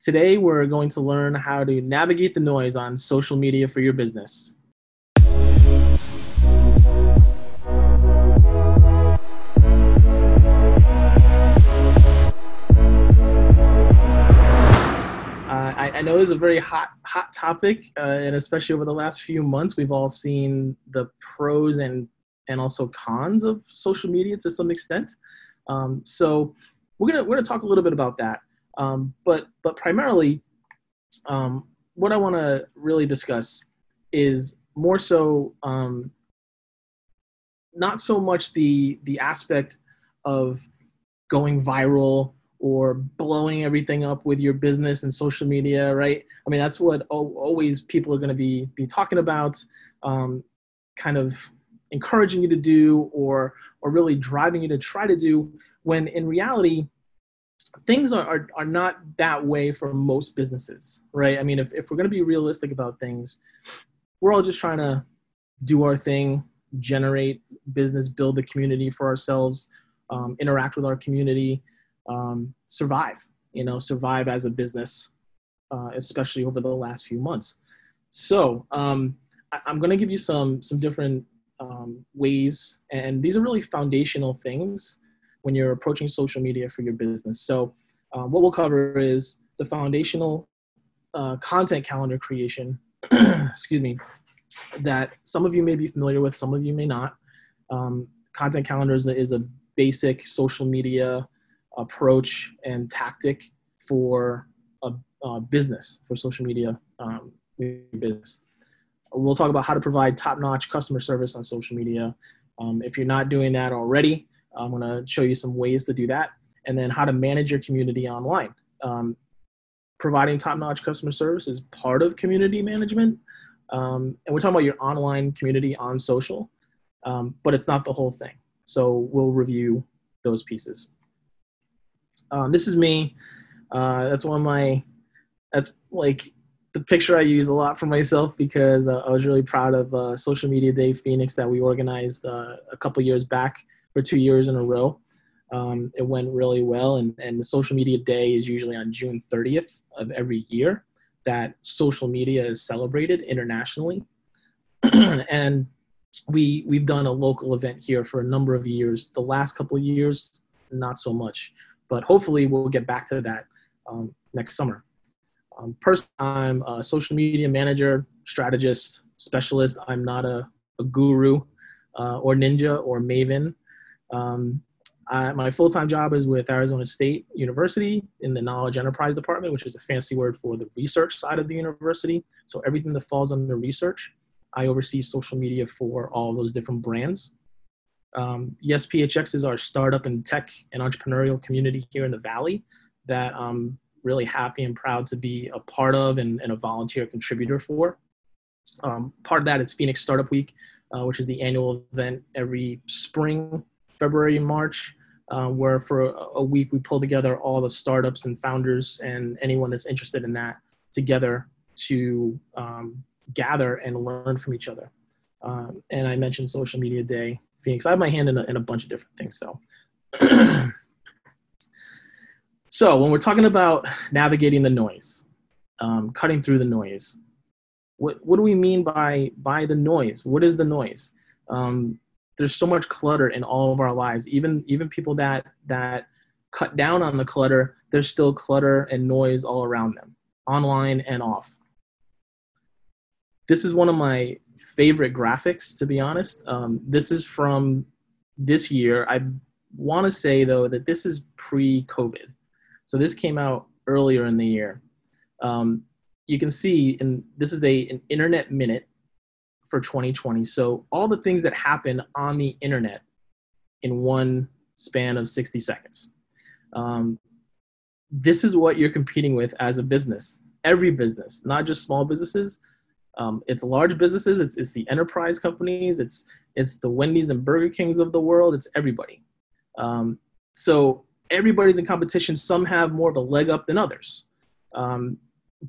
Today, we're going to learn how to navigate the noise on social media for your business. Uh, I, know is a very hot hot topic, uh, and especially over the last few months, we've all seen the pros and and also cons of social media to some extent. Um, so we're gonna we're gonna talk a little bit about that. Um, but but primarily, um, what I want to really discuss is more so um, not so much the the aspect of going viral or blowing everything up with your business and social media, right? I mean, that's what always people are going to be be talking about, um, kind of encouraging you to do, or or really driving you to try to do. When in reality, things are, are, are not that way for most businesses, right? I mean, if, if we're going to be realistic about things, we're all just trying to do our thing, generate business, build a community for ourselves, um, interact with our community, um, survive, you know, survive as a business, uh, especially over the last few months. So um, I, am going to give you some, some different um, ways, and these are really foundational things when you're approaching social media for your business. So, um, what we'll cover is the foundational uh, content calendar creation, excuse me, that some of you may be familiar with, some of you may not. Um, content calendar is a, basic social media approach and tactic for a, business, for social media um, business. We'll talk about how to provide top-notch customer service on social media. Um, if you're not doing that already, I'm going to show you some ways to do that, and then how to manage your community online. Um, providing top-notch customer service is part of community management, um, and we're talking about your online community on social, um, but it's not the whole thing. So we'll review those pieces. Um, this is me. Uh, that's one of my. That's like the picture I use a lot for myself because uh, I was really proud of uh, Social Media Day Phoenix that we organized uh, a couple years back for two years in a row. Um, it went really well, and, and the social media day is usually on June 30th of every year that social media is celebrated internationally. and we we've done a local event here for a number of years. The last couple of years, not so much, but hopefully we'll get back to that um, next summer. Um, personally, I'm a social media manager, strategist, specialist. I'm not a, a guru uh, or ninja or maven. Um, I, my full-time job is with Arizona State University in the Knowledge Enterprise Department, which is a fancy word for the research side of the university. So everything that falls under research, I oversee social media for all those different brands. Um, yes, PHX is our startup and tech and entrepreneurial community here in the Valley that I'm really happy and proud to be a part of and, and a volunteer contributor for. Um, part of that is Phoenix Startup Week, uh, which is the annual event every spring February and March, uh, where for a week we pull together all the startups and founders and anyone that's interested in that together to um, gather and learn from each other. Um, and I mentioned Social Media Day, Phoenix. I have my hand in a, in a bunch of different things. So, so when we're talking about navigating the noise, um, cutting through the noise, what what do we mean by by the noise? What is the noise? Um, there's so much clutter in all of our lives. Even even people that that cut down on the clutter there's still clutter and noise all around them online and off. This is one of my favorite graphics to be honest. Um, this is from this year. I want to say though that this is pre-covid. So this came out earlier in the year. Um, you can see and this is a an internet minute for 2020. So all the things that happen on the internet in one span of 60 seconds. Um, this is what you're competing with as a business. Every business, not just small businesses. Um, it's large businesses. It's, it's the enterprise companies. It's it's the Wendy's and Burger Kings of the world. It's everybody. Um, so everybody's in competition. Some have more of a leg up than others. Um,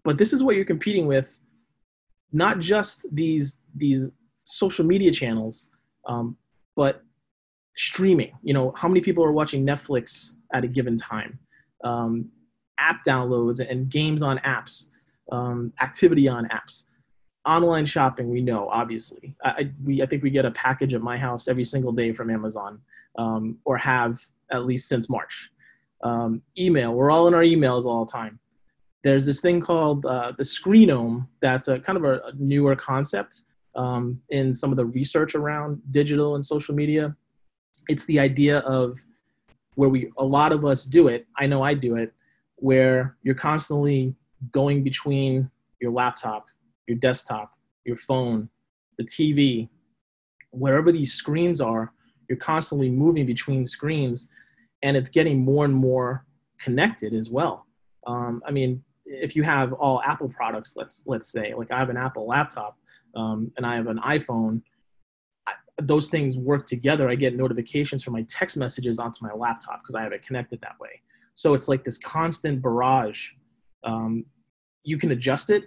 but this is what you're competing with not just these these social media channels, um, but streaming. You know, how many people are watching Netflix at a given time? Um, app downloads and games on apps, um, activity on apps. Online shopping, we know, obviously. I, I, we, I think we get a package at my house every single day from Amazon, um, or have at least since March. Um, email, we're all in our emails all the time. There's this thing called uh, the screenome that's a kind of a, a newer concept um, in some of the research around digital and social media. It's the idea of where we, a lot of us do it, I know I do it, where you're constantly going between your laptop, your desktop, your phone, the TV, wherever these screens are, you're constantly moving between screens and it's getting more and more connected as well. Um, I mean, if you have all Apple products, let's let's say, like I have an Apple laptop um, and I have an iPhone, I, those things work together. I get notifications from my text messages onto my laptop because I have it connected that way. So it's like this constant barrage. Um, you can adjust it,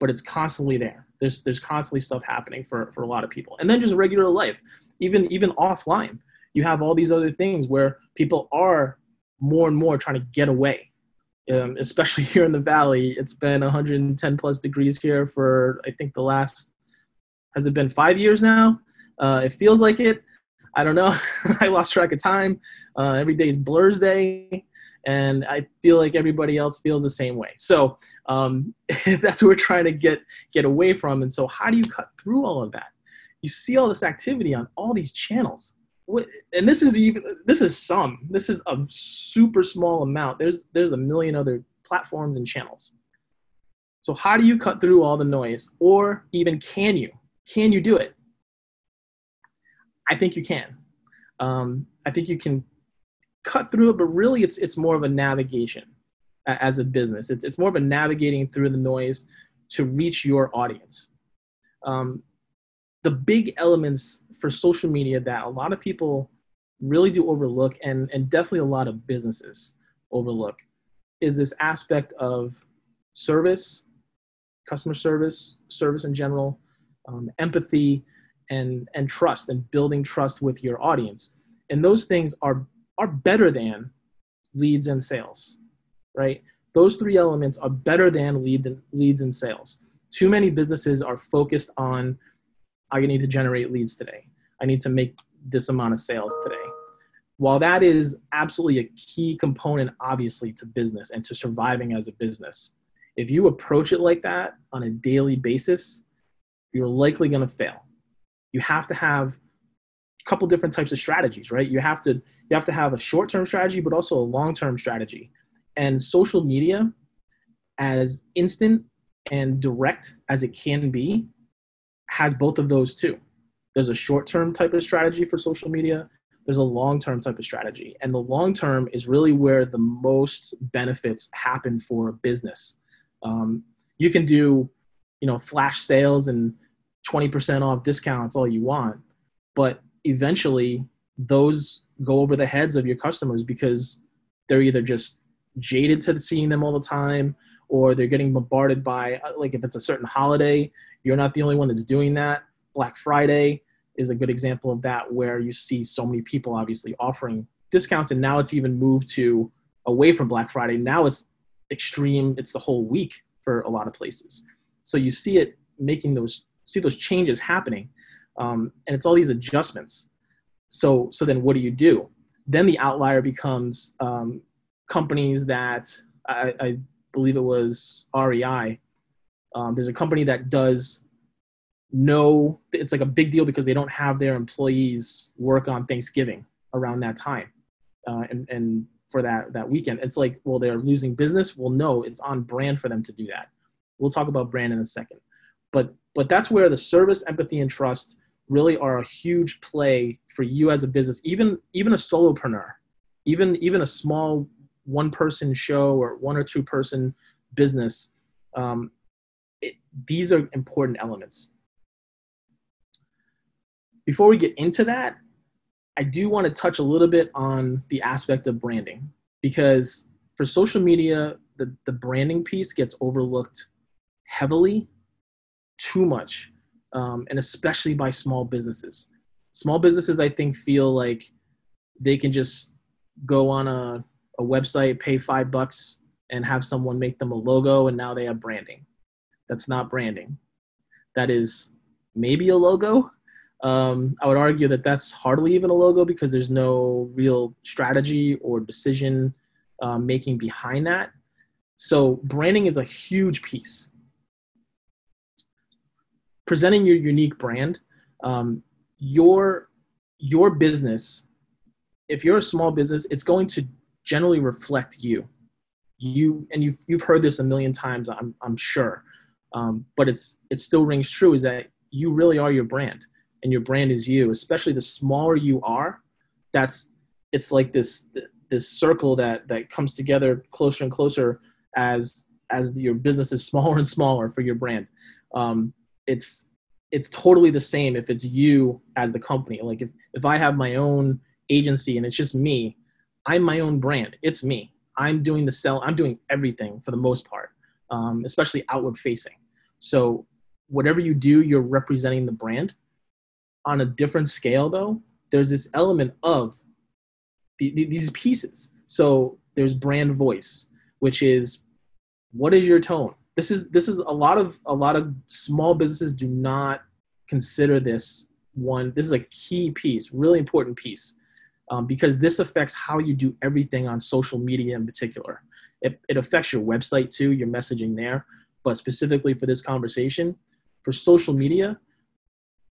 but it's constantly there. There's there's constantly stuff happening for for a lot of people, and then just regular life, even even offline. You have all these other things where people are more and more trying to get away. Um, especially here in the valley, it's been 110 plus degrees here for I think the last has it been five years now? Uh, it feels like it. I don't know. I lost track of time. Uh, every day is Blur's Day and I feel like everybody else feels the same way. So um, that's what we're trying to get get away from. And so, how do you cut through all of that? You see all this activity on all these channels, and this is even this is some. This is a super small amount. There's there's a million other platforms and channels. So how do you cut through all the noise, or even can you? Can you do it? I think you can. Um, I think you can cut through it, but really it's it's more of a navigation as a business. It's it's more of a navigating through the noise to reach your audience. Um, the big elements for social media that a lot of people really do overlook, and and definitely a lot of businesses overlook, is this aspect of service, customer service, service in general, um, empathy, and and trust, and building trust with your audience. And those things are are better than leads and sales, right? Those three elements are better than lead leads and sales. Too many businesses are focused on, I need to generate leads today. I need to make this amount of sales today. While that is absolutely a key component, obviously, to business and to surviving as a business, if you approach it like that on a daily basis, you're likely going to fail. You have to have a couple different types of strategies, right? You have to you have to have a short-term strategy, but also a long-term strategy. And social media, as instant and direct as it can be, has both of those too. There's a short-term type of strategy for social media. There's a long-term type of strategy, and the long-term is really where the most benefits happen for a business. Um, you can do, you know, flash sales and 20% off discounts all you want, but eventually those go over the heads of your customers because they're either just jaded to seeing them all the time or they're getting bombarded by uh, like if it's a certain holiday you're not the only one that's doing that. Black friday is a good example of that where you see so many people obviously offering discounts and now it's even moved to away from black friday. Now it's extreme. It's the whole week for a lot of places. So you see it making those see those changes happening um, and it's all these adjustments. So so then what do you do? Then the outlier becomes um, companies that I, I, believe it was rei um, there's a company that does no it's like a big deal because they don't have their employees work on thanksgiving around that time uh, and, and for that that weekend. It's like well they're losing business. Well no it's on brand for them to do that. We'll talk about brand in a second. But but that's where the service empathy and trust really are a huge play for you as a business, even even a solopreneur, even even a small one person show or one or two person business. Um, it, these are important elements. Before we get into that, I do want to touch a little bit on the aspect of branding because for social media, the, the branding piece gets overlooked heavily too much um, and especially by small businesses. Small businesses, I think, feel like they can just go on a, a website, pay five bucks, and have someone make them a logo and now they have branding. That's not branding. That is maybe a logo. Um, I would argue that that's hardly even a logo because there's no real strategy or decision uh, making behind that. So branding is a huge piece. Presenting your unique brand, um, your your business. If you're a small business, it's going to generally reflect you. You and you've you've heard this a million times. I'm I'm sure, um, but it's it still rings true. Is that you really are your brand, and your brand is you. Especially the smaller you are, that's it's like this this circle that that comes together closer and closer as as your business is smaller and smaller for your brand. Um, it's it's totally the same if it's you as the company. Like if if I have my own agency and it's just me, I'm my own brand. It's me. I'm doing the sell. I'm doing everything for the most part, um, especially outward facing. So whatever you do, you're representing the brand. On a different scale, though, there's this element of the, the, these pieces. So there's brand voice, which is what is your tone? This is this is a lot of a lot of small businesses do not consider this one. This is a key piece, really important piece, um, because this affects how you do everything on social media in particular. It, it affects your website too, your messaging there. But specifically for this conversation, for social media,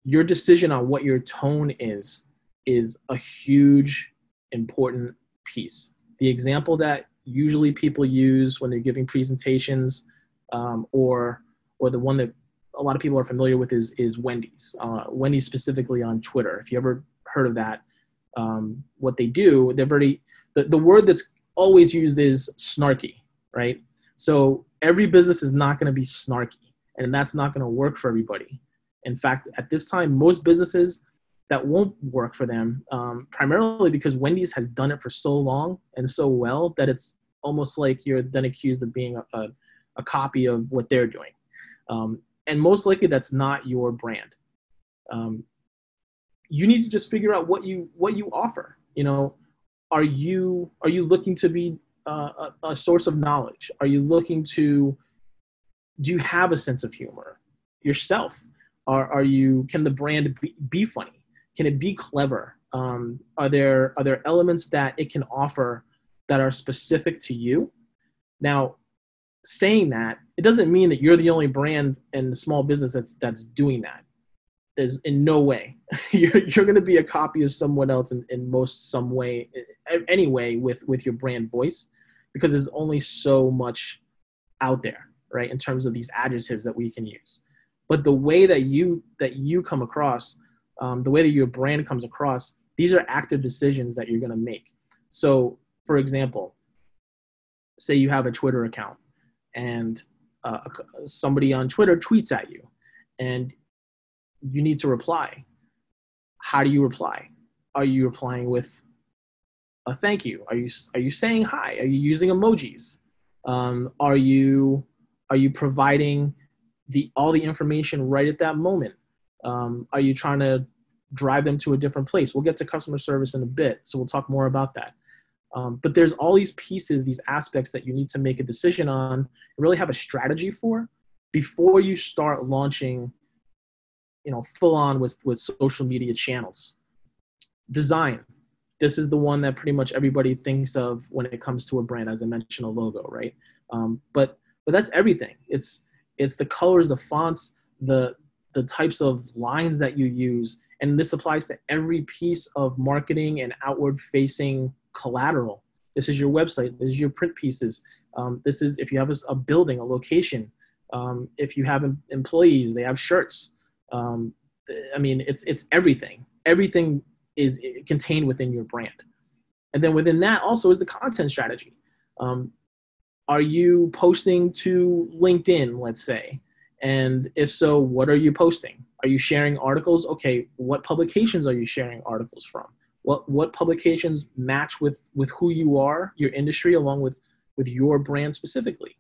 your decision on what your tone is is a huge important piece. The example that usually people use when they're giving presentations, um, or or the one that a lot of people are familiar with is is Wendy's. Uh, Wendy's specifically on Twitter. If you ever heard of that, um, what they do, they're very the, the word that's always used is snarky, right? So every business is not going to be snarky, and that's not going to work for everybody. In fact, at this time, most businesses that won't work for them, um, primarily because Wendy's has done it for so long and so well that it's almost like you're then accused of being a, a, a copy of what they're doing. Um, and most likely that's not your brand. Um, you need to just figure out what you what you offer. You know, are you are you looking to be uh, a, a source of knowledge? Are you looking to do you have a sense of humor yourself? Are, are you can the brand be, be funny? Can it be clever? Um, are there are there elements that it can offer that are specific to you? Now, saying that it doesn't mean that you're the only brand in small business that's that's doing that. There's in no way you're you're going to be a copy of someone else in, in most some way anyway with with your brand voice because there's only so much out there right in terms of these adjectives that we can use but the way that you that you come across um, the way that your brand comes across, these are active decisions that you're going to make. So, for example, say you have a Twitter account and uh, somebody on Twitter tweets at you and you need to reply. How do you reply? Are you replying with a thank you? Are you are you saying hi? Are you using emojis? Um, are you are you providing the all the information right at that moment? Um, are you trying to drive them to a different place? We'll get to customer service in a bit, so we'll talk more about that. Um, but there's all these pieces, these aspects that you need to make a decision on really have a strategy for before you start launching, you know, full on with, with social media channels. Design. This is the one that pretty much everybody thinks of when it comes to a brand, as I mentioned, a logo, right? Um, but but that's everything. It's it's the colors, the fonts, the the types of lines that you use and this applies to every piece of marketing and outward facing collateral this is your website this is your print pieces um, this is if you have a, a building a location um, if you have employees they have shirts um, i mean it's it's everything everything is contained within your brand and then within that also is the content strategy um, are you posting to linkedin let's say and if so, what are you posting? Are you sharing articles? Okay, what publications are you sharing articles from? What what publications match with with who you are, your industry, along with with your brand specifically?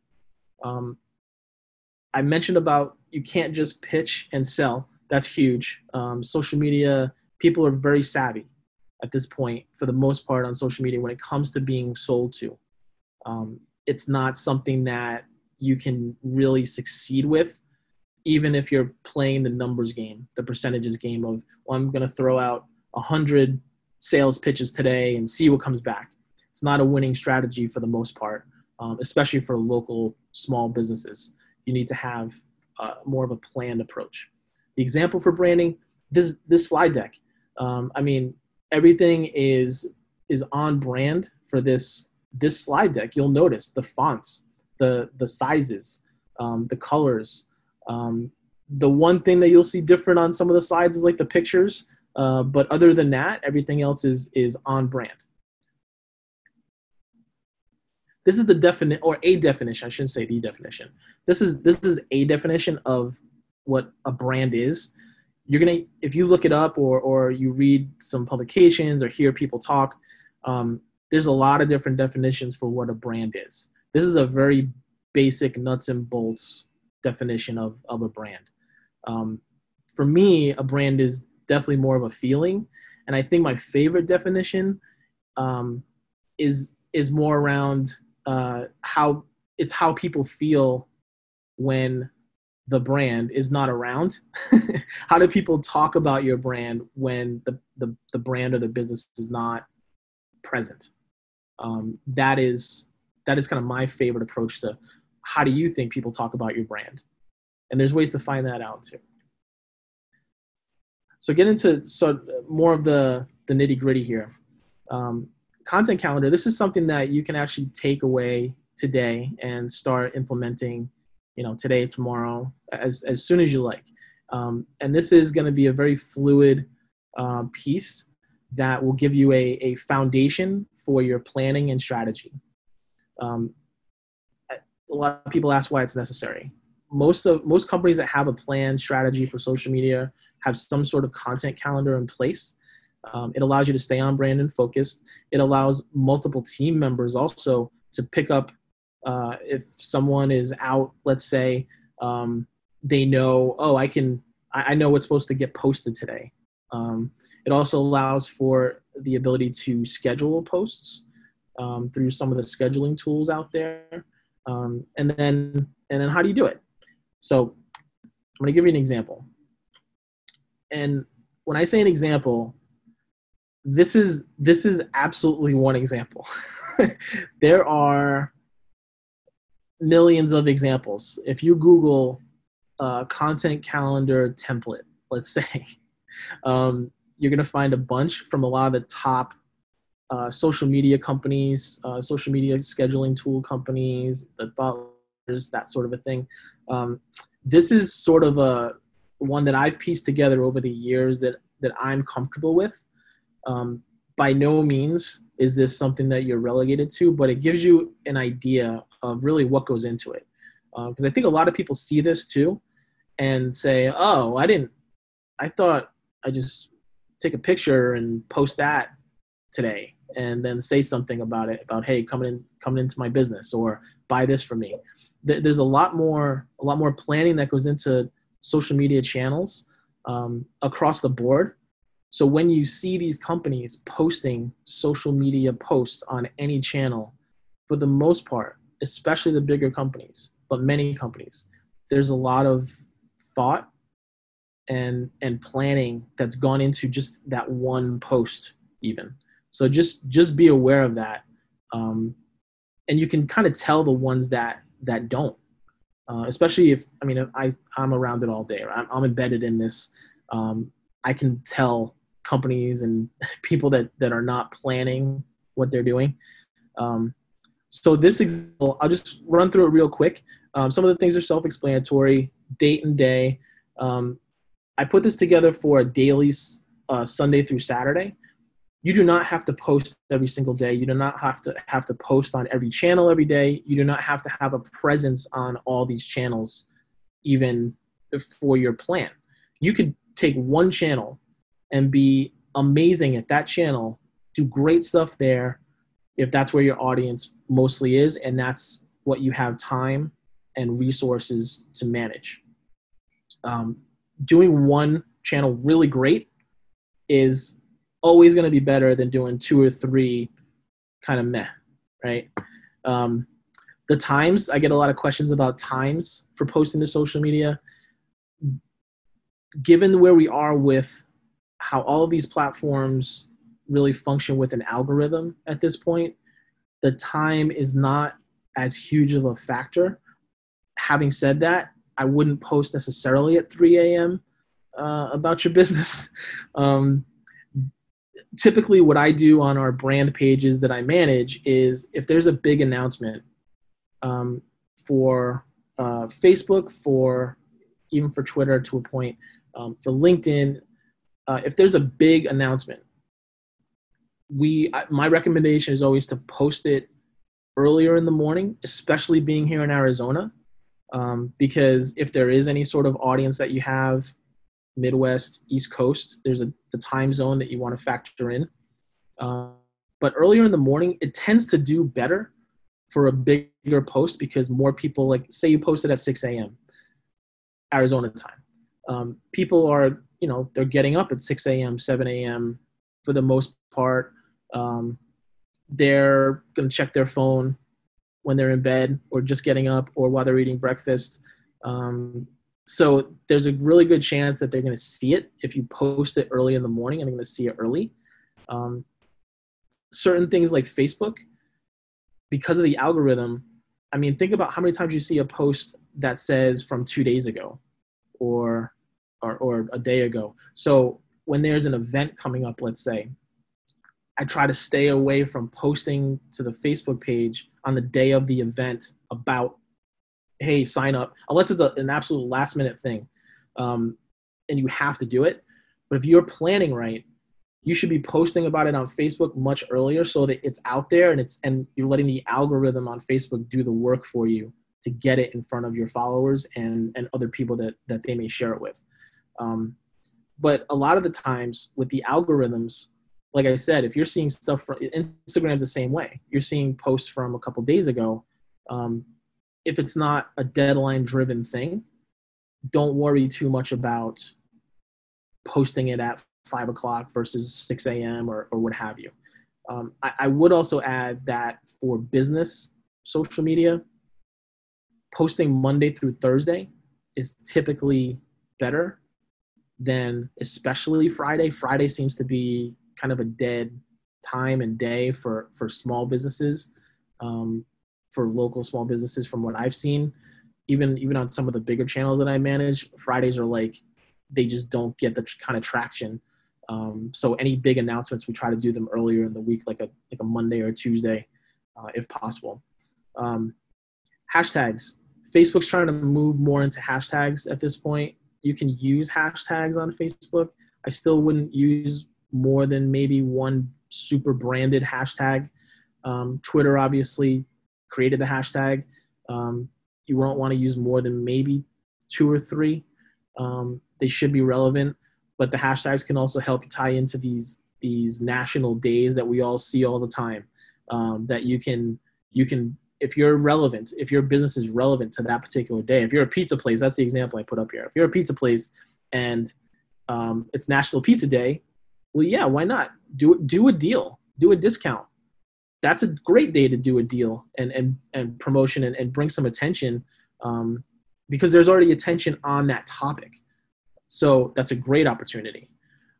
Um, I mentioned about you can't just pitch and sell. That's huge. Um, social media, people are very savvy at this point, for the most part, on social media when it comes to being sold to. Um, it's not something that you can really succeed with even if you're playing the numbers game the percentages game of well, i'm going to throw out a 100 sales pitches today and see what comes back it's not a winning strategy for the most part um, especially for local small businesses you need to have uh, more of a planned approach the example for branding this this slide deck um, i mean everything is is on brand for this this slide deck, you'll notice the fonts, the the sizes, um, the colors. Um, the one thing that you'll see different on some of the slides is like the pictures, uh, but other than that, everything else is is on brand. This is the definition, or a definition. I shouldn't say the definition. This is this is a definition of what a brand is. You're gonna, if you look it up or or you read some publications or hear people talk, um, there's a lot of different definitions for what a brand is. This is a very basic nuts and bolts definition of, of a brand. Um, for me, a brand is definitely more of a feeling. And I think my favorite definition um, is is more around uh, how it's how people feel when the brand is not around. how do people talk about your brand when the, the, the brand or the business is not present? um, that is that is kind of my favorite approach to how do you think people talk about your brand and there's ways to find that out too so get into so more of the the nitty gritty here um, content calendar this is something that you can actually take away today and start implementing you know today tomorrow as, as soon as you like um, and this is going to be a very fluid uh, piece that will give you a, a foundation for your planning and strategy. Um, a lot of people ask why it's necessary. Most of most companies that have a plan strategy for social media have some sort of content calendar in place. Um, it allows you to stay on brand and focused. It allows multiple team members also to pick up uh, if someone is out. Let's say um, they know, oh, I can, I, know what's supposed to get posted today. Um, it also allows for the ability to schedule posts um, through some of the scheduling tools out there. Um, and then and then how do you do it? So I'm going to give you an example. And when I say an example, this is this is absolutely one example. there are millions of examples. If you Google uh, content calendar template, let's say, um, you're going to find a bunch from a lot of the top uh, social media companies, uh, social media scheduling tool companies, the thought leaders, that sort of a thing. Um, this is sort of a one that I've pieced together over the years that that I'm comfortable with. Um, by no means is this something that you're relegated to, but it gives you an idea of really what goes into it. Because uh, I think a lot of people see this too, and say, "Oh, I didn't. I thought I just take a picture and post that today and then say something about it about hey coming in coming into my business or buy this for me there's a lot more a lot more planning that goes into social media channels um, across the board so when you see these companies posting social media posts on any channel for the most part especially the bigger companies but many companies there's a lot of thought and and planning that's gone into just that one post even. So just just be aware of that um, and you can kind of tell the ones that that don't. Uh, especially if i mean i i'm around it all day right? I'm, I'm embedded in this. Um, i can tell companies and people that that are not planning what they're doing um, so this example i'll just run through it real quick um, some of the things are self-explanatory date and day um, I put this together for a daily uh, Sunday through Saturday. You do not have to post every single day. You do not have to have to post on every channel every day. You do not have to have a presence on all these channels, even for your plan. You could take one channel and be amazing at that channel, do great stuff there, if that's where your audience mostly is, and that's what you have time and resources to manage. Um, doing one channel really great is always going to be better than doing two or three kind of meh, right? Um, the times, I get a lot of questions about times for posting to social media. Given where we are with how all of these platforms really function with an algorithm at this point, the time is not as huge of a factor. Having said that, I wouldn't post necessarily at 3 a.m. Uh, about your business. Um, typically, what I do on our brand pages that I manage is if there's a big announcement um, for uh, Facebook, for even for Twitter to a point, um, for LinkedIn, uh, if there's a big announcement, we my recommendation is always to post it earlier in the morning, especially being here in Arizona, um, because if there is any sort of audience that you have, Midwest, East Coast, there's a the time zone that you want to factor in. Uh, but earlier in the morning, it tends to do better for a bigger post because more people like say you posted at 6 a.m. Arizona time. Um, people are you know they're getting up at 6 a.m., 7 a.m. for the most part. Um, they're going to check their phone when they're in bed or just getting up or while they're eating breakfast. Um, so there's a really good chance that they're going to see it if you post it early in the morning and they're going to see it early. Um, certain things like Facebook, because of the algorithm, I mean, think about how many times you see a post that says from two days ago or, or, or a day ago. So when there's an event coming up, let's say, I try to stay away from posting to the Facebook page on the day of the event about, hey, sign up, unless it's a, an absolute last minute thing um, and you have to do it. But if you're planning right, you should be posting about it on Facebook much earlier so that it's out there and it's and you're letting the algorithm on Facebook do the work for you to get it in front of your followers and and other people that that they may share it with. Um, but a lot of the times with the algorithms, like I said, if you're seeing stuff from Instagram's the same way. You're seeing posts from a couple days ago. Um, if it's not a deadline driven thing, don't worry too much about posting it at five o'clock versus 6 a.m. or, or what have you. Um, I, I would also add that for business social media, posting Monday through Thursday is typically better than especially Friday. Friday seems to be kind of a dead time and day for for small businesses, um, for local small businesses. From what I've seen, even even on some of the bigger channels that I manage, Fridays are like they just don't get the kind of traction. Um, so any big announcements, we try to do them earlier in the week, like a like a Monday or Tuesday, uh, if possible. Um, hashtags. Facebook's trying to move more into hashtags at this point. You can use hashtags on Facebook. I still wouldn't use more than maybe one super branded hashtag. Um, Twitter obviously created the hashtag. Um, you won't want to use more than maybe two or three. Um, they should be relevant, but the hashtags can also help you tie into these these national days that we all see all the time. Um, that you can you can if you're relevant, if your business is relevant to that particular day. If you're a pizza place, that's the example I put up here. If you're a pizza place and um, it's National Pizza Day, well, yeah, why not? Do do a deal, do a discount. That's a great day to do a deal and and and promotion and, and bring some attention um, because there's already attention on that topic. So that's a great opportunity.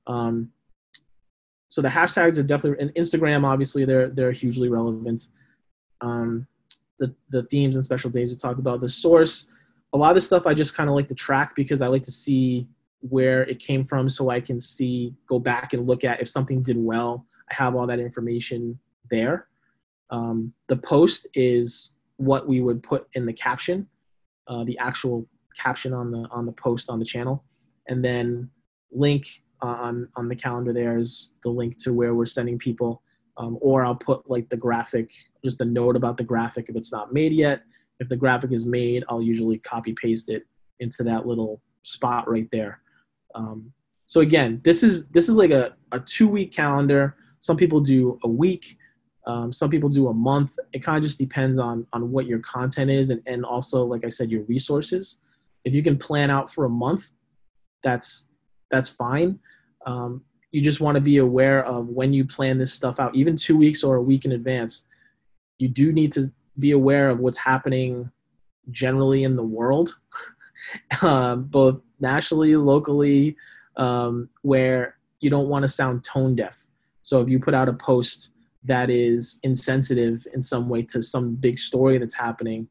Um, so the hashtags are definitely and Instagram. Obviously, they're they're hugely relevant. Um, the the themes and special days we talked about. The source, a lot of stuff I just kind of like to track because I like to see where it came from so I can see, go back and look at if something did well. I have all that information there. Um, the post is what we would put in the caption, uh, the actual caption on the on the post on the channel, and then link on on the calendar. There is the link to where we're sending people, um, or I'll put like the graphic, just a note about the graphic if it's not made yet. If the graphic is made, I'll usually copy paste it into that little spot right there. Um, so again, this is this is like a, a two week calendar. Some people do a week, um, some people do a month. It kind of just depends on on what your content is and, and also, like I said, your resources. If you can plan out for a month, that's that's fine. Um, you just want to be aware of when you plan this stuff out, even two weeks or a week in advance. You do need to be aware of what's happening generally in the world, um, both nationally, locally, um, where you don't want to sound tone deaf. So if you put out a post that is insensitive in some way to some big story that's happening,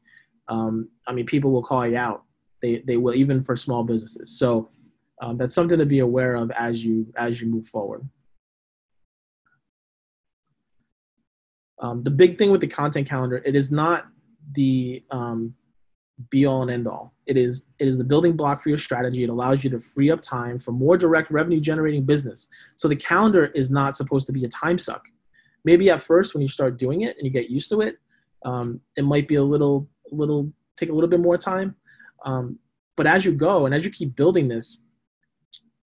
um, I mean, people will call you out. They they will even for small businesses. So um, that's something to be aware of as you as you move forward. Um, the big thing with the content calendar, it is not the um, be all and end all. It is it is the building block for your strategy. It allows you to free up time for more direct revenue generating business. So the calendar is not supposed to be a time suck. Maybe at first when you start doing it and you get used to it, um, it might be a little little take a little bit more time. Um, but as you go and as you keep building this,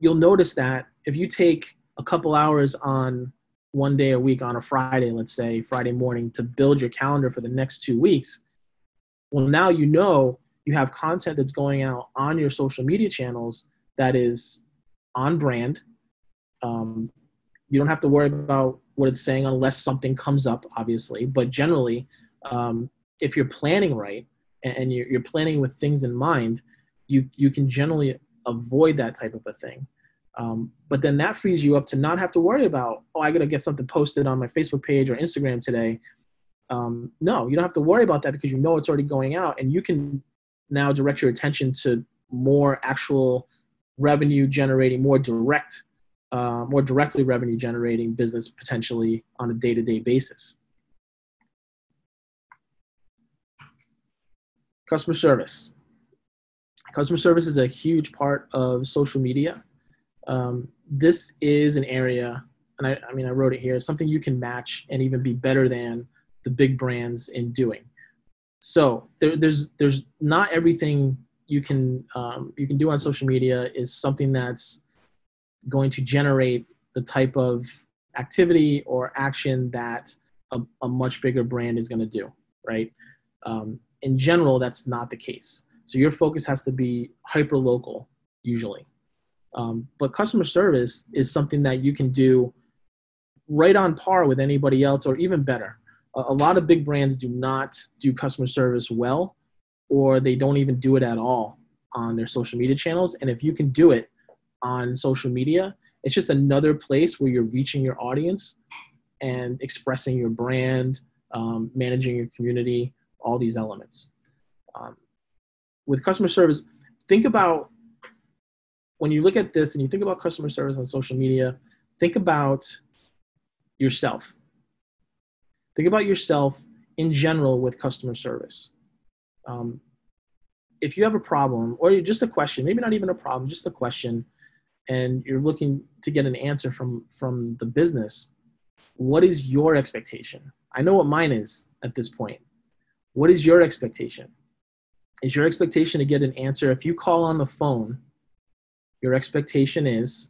you'll notice that if you take a couple hours on one day a week on a Friday, let's say Friday morning, to build your calendar for the next two weeks, well, now you know you have content that's going out on your social media channels that is on brand. Um, you don't have to worry about what it's saying unless something comes up, obviously. But generally, um, if you're planning right and you're, you're planning with things in mind, you you can generally avoid that type of a thing. Um, but then that frees you up to not have to worry about, oh, I gotta get something posted on my Facebook page or Instagram today. Um, no, you don't have to worry about that because you know it's already going out, and you can now direct your attention to more actual revenue generating, more direct, uh, more directly revenue generating business potentially on a day to day basis. Customer service. Customer service is a huge part of social media um, this is an area, and I, I mean, I wrote it here, something you can match and even be better than the big brands in doing. So there, there's there's not everything you can um, you can do on social media is something that's going to generate the type of activity or action that a, a much bigger brand is going to do, right? Um, in general, that's not the case. So your focus has to be hyper local usually. Um, but customer service is something that you can do right on par with anybody else or even better. A, a lot of big brands do not do customer service well, or they don't even do it at all on their social media channels. And if you can do it on social media, it's just another place where you're reaching your audience and expressing your brand, um, managing your community, all these elements. Um, with customer service, think about when you look at this and you think about customer service on social media, think about yourself. Think about yourself in general with customer service. Um, if you have a problem or just a question, maybe not even a problem, just a question, and you're looking to get an answer from from the business, what is your expectation? I know what mine is at this point. What is your expectation? Is your expectation to get an answer if you call on the phone your expectation is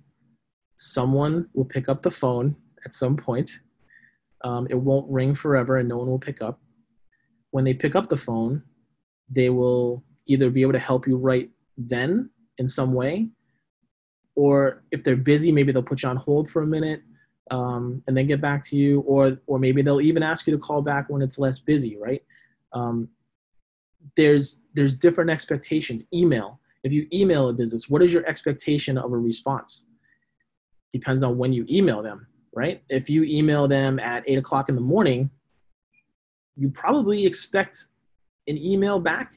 someone will pick up the phone at some point. Um, it won't ring forever and no one will pick up. When they pick up the phone, they will either be able to help you right then in some way, or if they're busy, maybe they'll put you on hold for a minute um, and then get back to you, or or maybe they'll even ask you to call back when it's less busy, right? Um, there's there's different expectations. Email if you email a business, what is your expectation of a response? Depends on when you email them, right? If you email them at eight o'clock in the morning, you probably expect an email back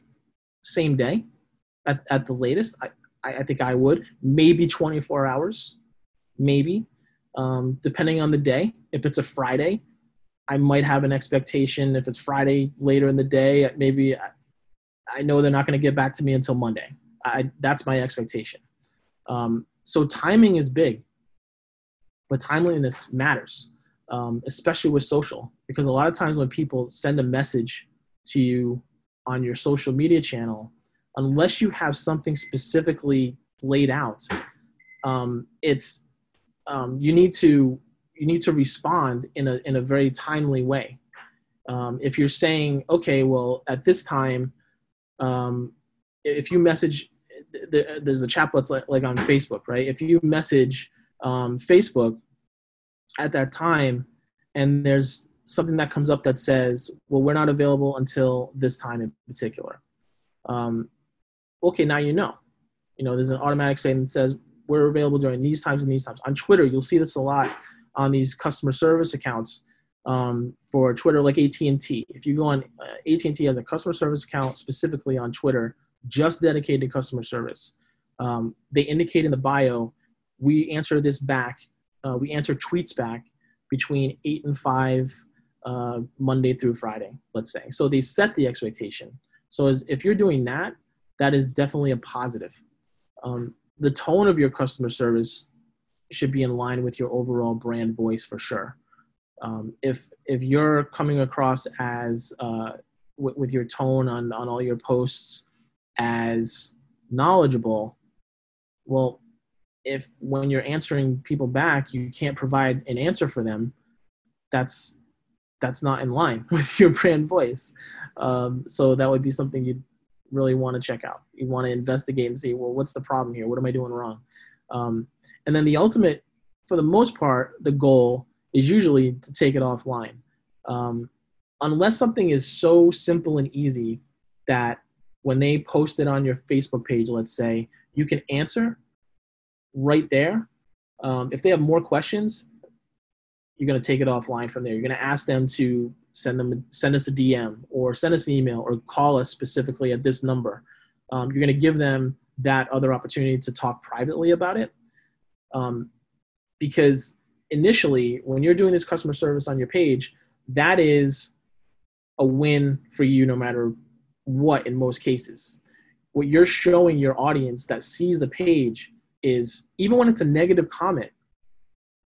same day at, at the latest. I, I think I would. Maybe 24 hours, maybe, um, depending on the day. If it's a Friday, I might have an expectation. If it's Friday later in the day, maybe I, I know they're not going to get back to me until Monday. I, that's my expectation. Um, so timing is big, but timeliness matters, um, especially with social, because a lot of times when people send a message to you on your social media channel, unless you have something specifically laid out, um, it's um, you need to you need to respond in a in a very timely way. Um, if you're saying, okay, well, at this time, um, if you message there's the chatbots like, like on Facebook, right? If you message um, Facebook at that time and there's something that comes up that says, well, we're not available until this time in particular. Um, okay, now you know. You know, there's an automatic statement that says, we're available during these times and these times. On Twitter, you'll see this a lot on these customer service accounts um, for Twitter, like AT&T. If you go on, uh, AT&T has a customer service account specifically on Twitter, just dedicated to customer service. Um, they indicate in the bio, we answer this back, uh, we answer tweets back between 8 and 5 uh, Monday through Friday, let's say. So they set the expectation. So as, if you're doing that, that is definitely a positive. Um, the tone of your customer service should be in line with your overall brand voice for sure. Um, if if you're coming across as uh, w- with your tone on on all your posts as knowledgeable, well, if when you're answering people back you can't provide an answer for them, that's that's not in line with your brand voice. Um, so that would be something you'd really want to check out. You want to investigate and see, well, what's the problem here? What am I doing wrong? Um, and then the ultimate, for the most part, the goal is usually to take it offline. Um, unless something is so simple and easy that when they post it on your Facebook page, let's say, you can answer right there. Um, if they have more questions, you're going to take it offline from there. You're going to ask them to send them send us a DM or send us an email or call us specifically at this number. Um, you're going to give them that other opportunity to talk privately about it, um, because initially when you're doing this customer service on your page, that is a win for you no matter what in most cases. What you're showing your audience that sees the page is even when it's a negative comment,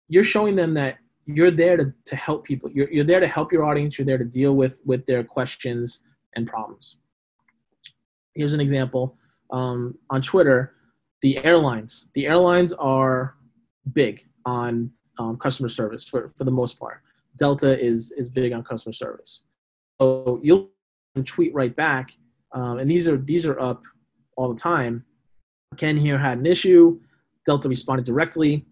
you're showing them that you're there to, to help people. You're, you're there to help your audience. You're there to deal with with their questions and problems. Here's an example. Um, on twitter the airlines the airlines are big on um, customer service for, for the most part. Delta is is big on customer service. So you'll tweet right back um, and these are these are up all the time ken here had an issue delta responded directly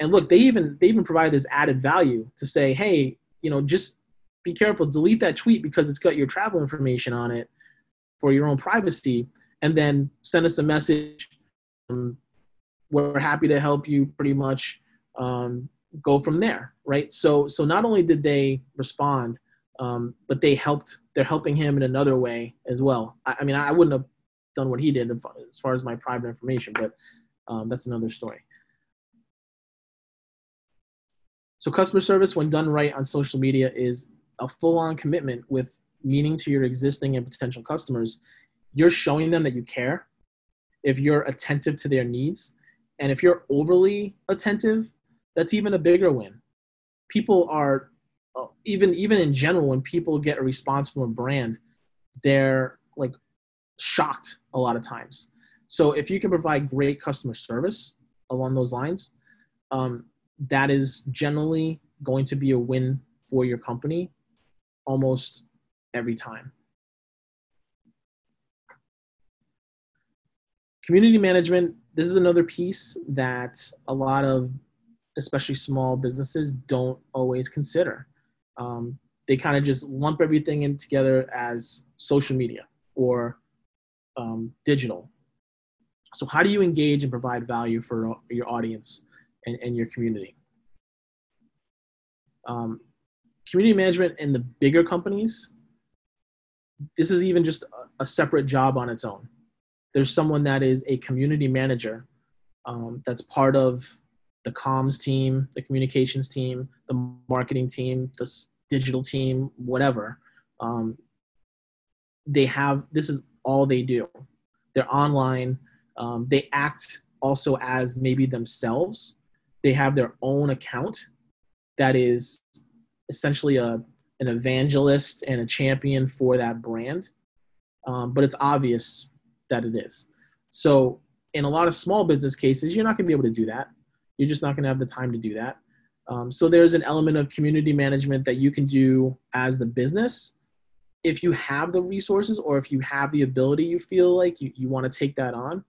and look, they even they even provide this added value to say, hey, you know, just be careful, delete that tweet because it's got your travel information on it for your own privacy, and then send us a message. Um, we're happy to help you. Pretty much um, go from there, right? So so not only did they respond, um, but they helped. They're helping him in another way as well. I, I, mean, I wouldn't have done what he did as far as my private information, but um, that's another story. So customer service, when done right on social media, is a full-on commitment with meaning to your existing and potential customers. You're showing them that you care. If you're attentive to their needs, and if you're overly attentive, that's even a bigger win. People are even even in general when people get a response from a brand, they're like shocked a lot of times. So if you can provide great customer service along those lines, um, that is generally going to be a win for your company almost every time. Community management, this is another piece that a lot of, especially small businesses, don't always consider. Um, they kind of just lump everything in together as social media or um, digital. So, how do you engage and provide value for your audience? and, and your community. Um, community management in the bigger companies, this is even just a, a, separate job on its own. There's someone that is a community manager um, that's part of the comms team, the communications team, the marketing team, the digital team, whatever. Um, they have this is all they do. They're online. Um, they act also as maybe themselves they have their own account that is essentially a an evangelist and a champion for that brand um, but it's obvious that it is so in a lot of small business cases you're not going to be able to do that you're just not going to have the time to do that um, so there's an element of community management that you can do as the business. If you have the resources or if you have the ability you feel like you, you want to take that on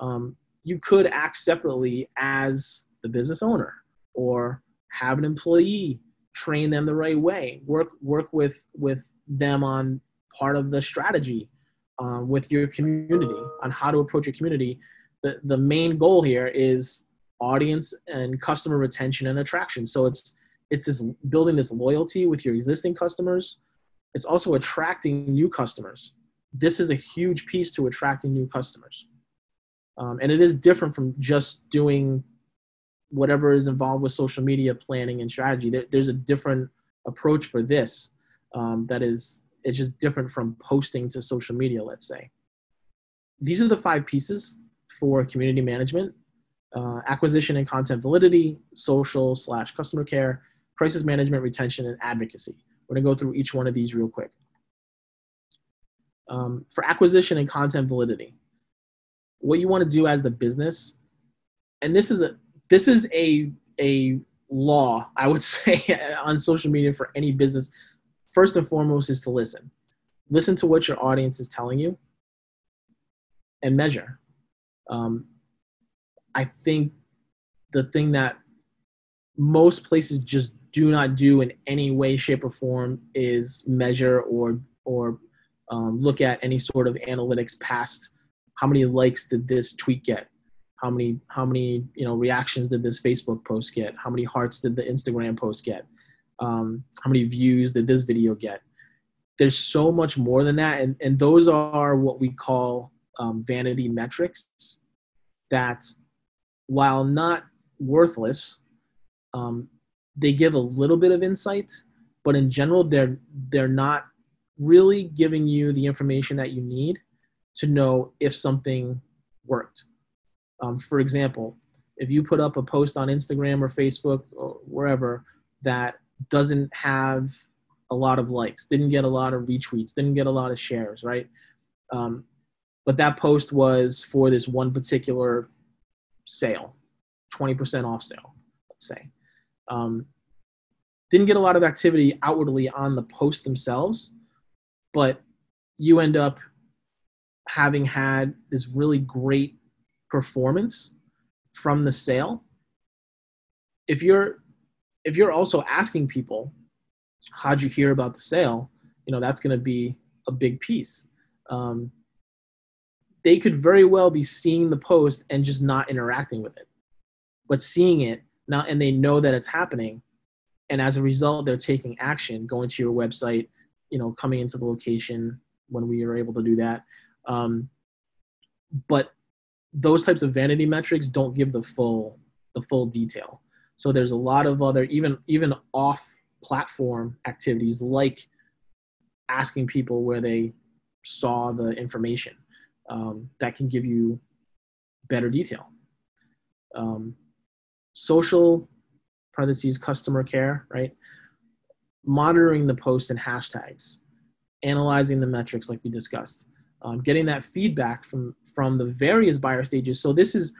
um, you could act separately as the business owner or have an employee train them the right way work work with with them on part of the strategy um, with your community on how to approach your community. The, the main goal here is audience and customer retention and attraction. So it's it's this building this loyalty with your existing customers. It's also attracting new customers. This is a huge piece to attracting new customers. Um, and it is different from just doing whatever is involved with social media planning and strategy. There, there's a different approach for this um, that is it's just different from posting to social media. Let's say. These are the five pieces for community management: uh, acquisition and content validity, social slash customer care, crisis management, retention, and advocacy. We're gonna go through each one of these real quick. Um, for acquisition and content validity, what you want to do as the business, and this is a this is a a law I would say on social media for any business. First and foremost is to listen. Listen to what your audience is telling you, and measure. Um, I think the thing that most places just do not do in any way, shape, or form is measure or or um, look at any sort of analytics past how many likes did this tweet get? How many how many you know reactions did this facebook post get? How many hearts did the instagram post get? Um, how many views did this video get? There's so much more than that and, and those are what we call um, vanity metrics that while not worthless um, they give a little bit of insight but in general they're they're not really giving you the information that you need to know if something worked. Um, for example, if you put up a post on Instagram or Facebook or wherever that doesn't have a lot of likes, didn't get a lot of retweets, didn't get a lot of shares, right? Um, but that post was for this one particular sale, 20% off sale, let's say. Um, didn't get a lot of activity outwardly on the post themselves, but you end up having had this really great performance from the sale. If you're if you're also asking people how'd you hear about the sale? you know that's going to be a big piece. Um, they could very well be seeing the post and just not interacting with it. But seeing it now and they know that it's happening and as a result they're taking action going to your website you know coming into the location when we are able to do that. Um, but those types of vanity metrics don't give the full the full detail. So there's a lot of other even even off platform activities like asking people where they saw the information um, that can give you better detail. Um, social parentheses customer care right monitoring the posts and hashtags analyzing the metrics like we discussed um, getting that feedback from from the various buyer stages. So this is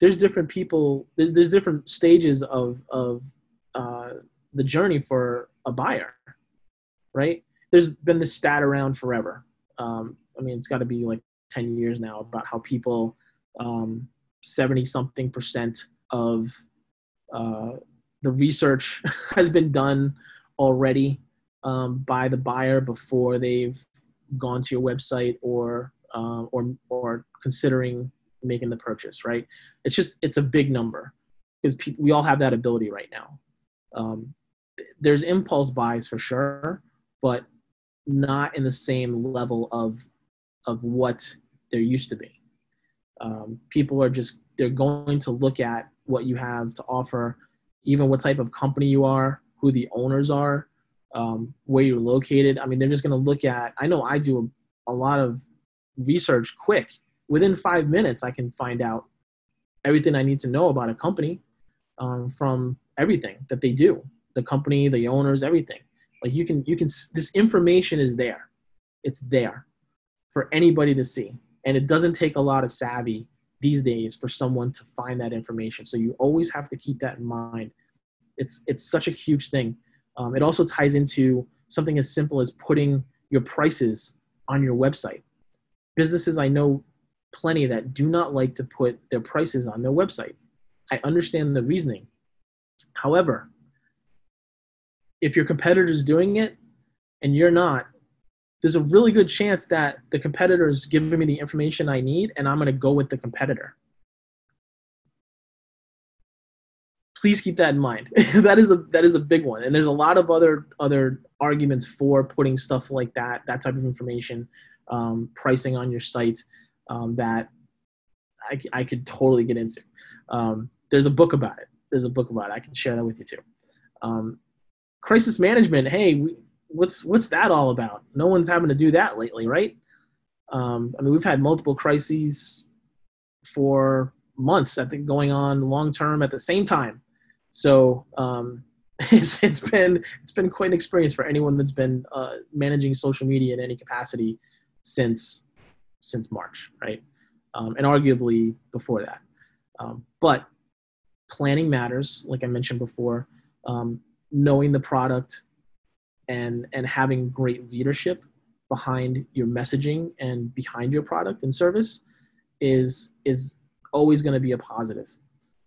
there's different people there's, there's different stages of of uh, the journey for a buyer, right? There's been this stat around forever. Um, I mean, it's got to be like 10 years now about how people um, 70 something percent of uh, the research has been done already um, by the buyer before they've gone to your website or uh, or or considering making the purchase right? It's just it's a big number because pe- we all have that ability right now. Um, there's impulse buys for sure but not in the same level of of what there used to be um, people are just they're going to look at what you have to offer even what type of company you are who the owners are um, where you're located. I mean, they're just going to look at. I know I do a, a, lot of research quick. Within five minutes, I can find out everything I need to know about a company um, from everything that they do, the company, the owners, everything. Like you can, you can. This information is there. It's there for anybody to see, and it doesn't take a lot of savvy these days for someone to find that information. So you always have to keep that in mind. It's it's such a huge thing um, it also ties into something as simple as putting your prices on your website. Businesses I know plenty that do not like to put their prices on their website. I understand the reasoning. However, if your competitor is doing it and you're not, there's a really good chance that the competitor is giving me the information I need and I'm going to go with the competitor. Please keep that in mind. that is a that is a big one. And there's a lot of other other arguments for putting stuff like that, that type of information, um, pricing on your site um, that I, I could totally get into. Um, there's a book about it. There's a book about it. I can share that with you too. Um, crisis management. Hey, we, what's what's that all about? No one's having to do that lately, right? Um, I mean, we've had multiple crises for months, I think, going on long term at the same time. So um, it's it's been it's been quite an experience for anyone that's been uh, managing social media in any capacity since since March, right? Um, and arguably before that. Um, but planning matters, like I mentioned before. Um, knowing the product, and and having great leadership behind your messaging and behind your product and service is is always going to be a positive.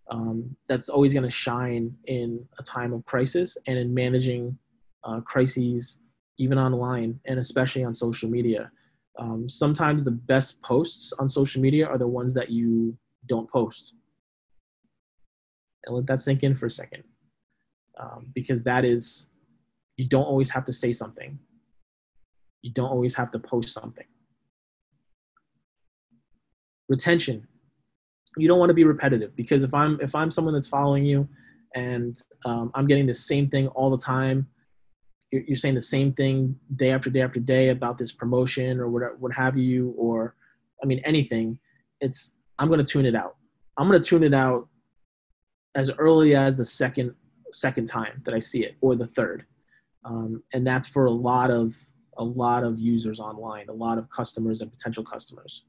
Um, that's always going to shine in a time of crisis and in managing uh, crises even online and especially on social media. Um, sometimes the best posts on social media are the ones that you don't post. And let that sink in for a second um, because that is you don't always have to say something. You don't always have to post something. Retention. You don't want to be repetitive because if I'm if I'm someone that's following you and um, I'm getting the same thing all the time, you're, you're, saying the same thing day after day after day about this promotion or what what have you, or I mean anything. It's I'm going to tune it out. I'm going to tune it out as early as the second second time that I see it or the third um, and that's for a lot of a lot of users online, a lot of customers and potential customers.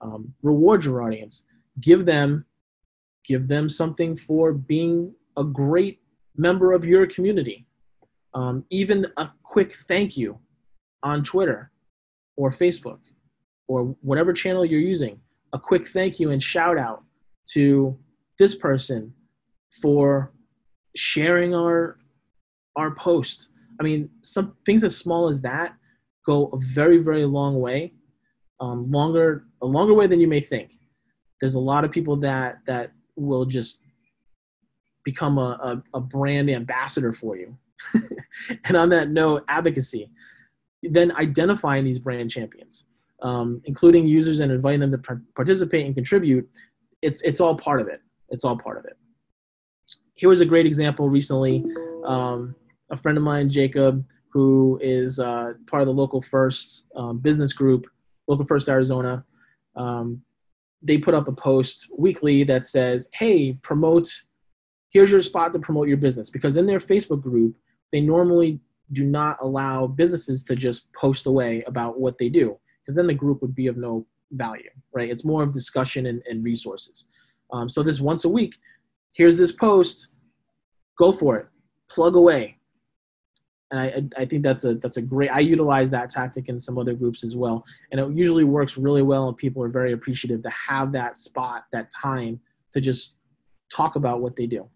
Um, reward your audience, give them give them something for being a great member of your community. Um, even a quick thank you on Twitter or Facebook or whatever channel you're using, a quick thank you and shout out to this person for sharing our our post I mean, some things as small as that go a very, very long way, um, longer a longer way than you may think. There's a lot of people that that will just become a, a, a brand ambassador for you. and on that note, advocacy. Then identifying these brand champions, um, including users and inviting them to participate and contribute. It's it's all part of it. It's all part of it. Here was a great example recently. Um, a friend of mine, Jacob, who is uh, part of the local first um, business group, local first Arizona. Um, they put up a post weekly that says, "Hey, promote. Here's your spot to promote your business." Because in their Facebook group, they normally do not allow businesses to just post away about what they do, because then the group would be of no value, right? It's more of discussion and, and resources. Um, so this once a week, here's this post. Go for it. Plug away and I, I think that's a that's a great. I utilize that tactic in some other groups as well, and it usually works really well, and people are very appreciative to have that spot, that time to just talk about what they do.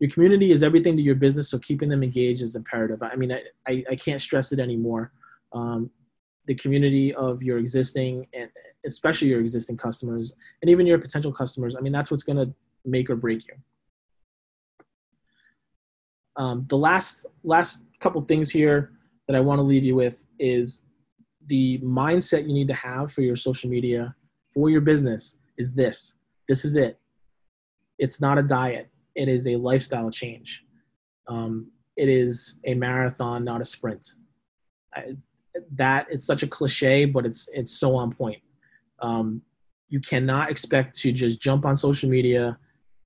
Your community is everything to your business, so keeping them engaged is imperative. I mean, I, I, I can't stress it anymore. Um, the community of your existing and especially your existing customers and even your potential customers. I mean, that's what's going to make or break you. Um, the last last couple things here that I want to leave you with is the mindset you need to have for your social media for your business is this. This is it. It's not a diet. It is a lifestyle change. Um, it is a marathon, not a sprint. I, that is such a cliche, but it's it's so on point. Um, you cannot expect to just jump on social media,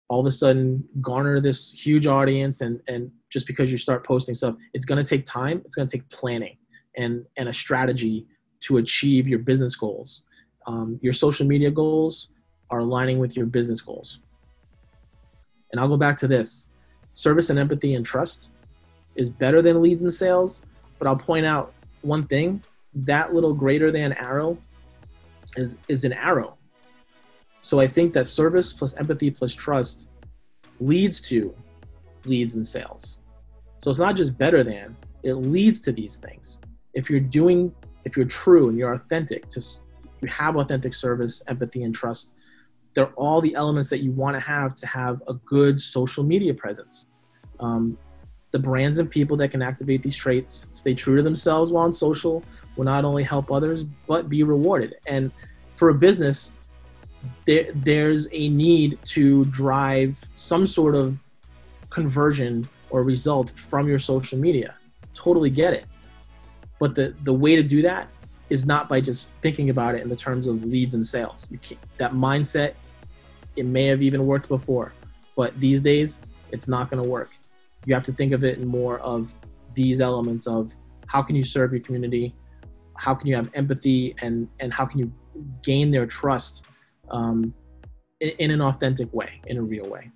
all of a sudden garner this huge audience and and just because you start posting stuff it's going to take time it's going to take planning and and a strategy to achieve your business goals. Um, your social media goals are aligning with your business goals. And i'll go back to this. Service and empathy and trust is better than leads and sales but i'll point out one thing. That little greater than arrow is is an arrow so I think that service plus empathy plus trust leads to leads and sales. So it's not just better than, it leads to these things. If you're doing, if you're true and you're authentic, just you have authentic service, empathy, and trust, they're all the elements that you want to have to have a good social media presence. Um, the brands and people that can activate these traits, stay true to themselves while on social, will not only help others but be rewarded. And for a business, there, there's a need to drive some sort of conversion or result from your social media. Totally get it. But the, the way to do that is not by just thinking about it in the terms of leads and sales. You can't, that mindset, it may have even worked before, but these days it's not going to work. You have to think of it in more of these elements of how can you serve your community, how can you have empathy, and and how can you gain their trust um, in, in an authentic way, in a real way.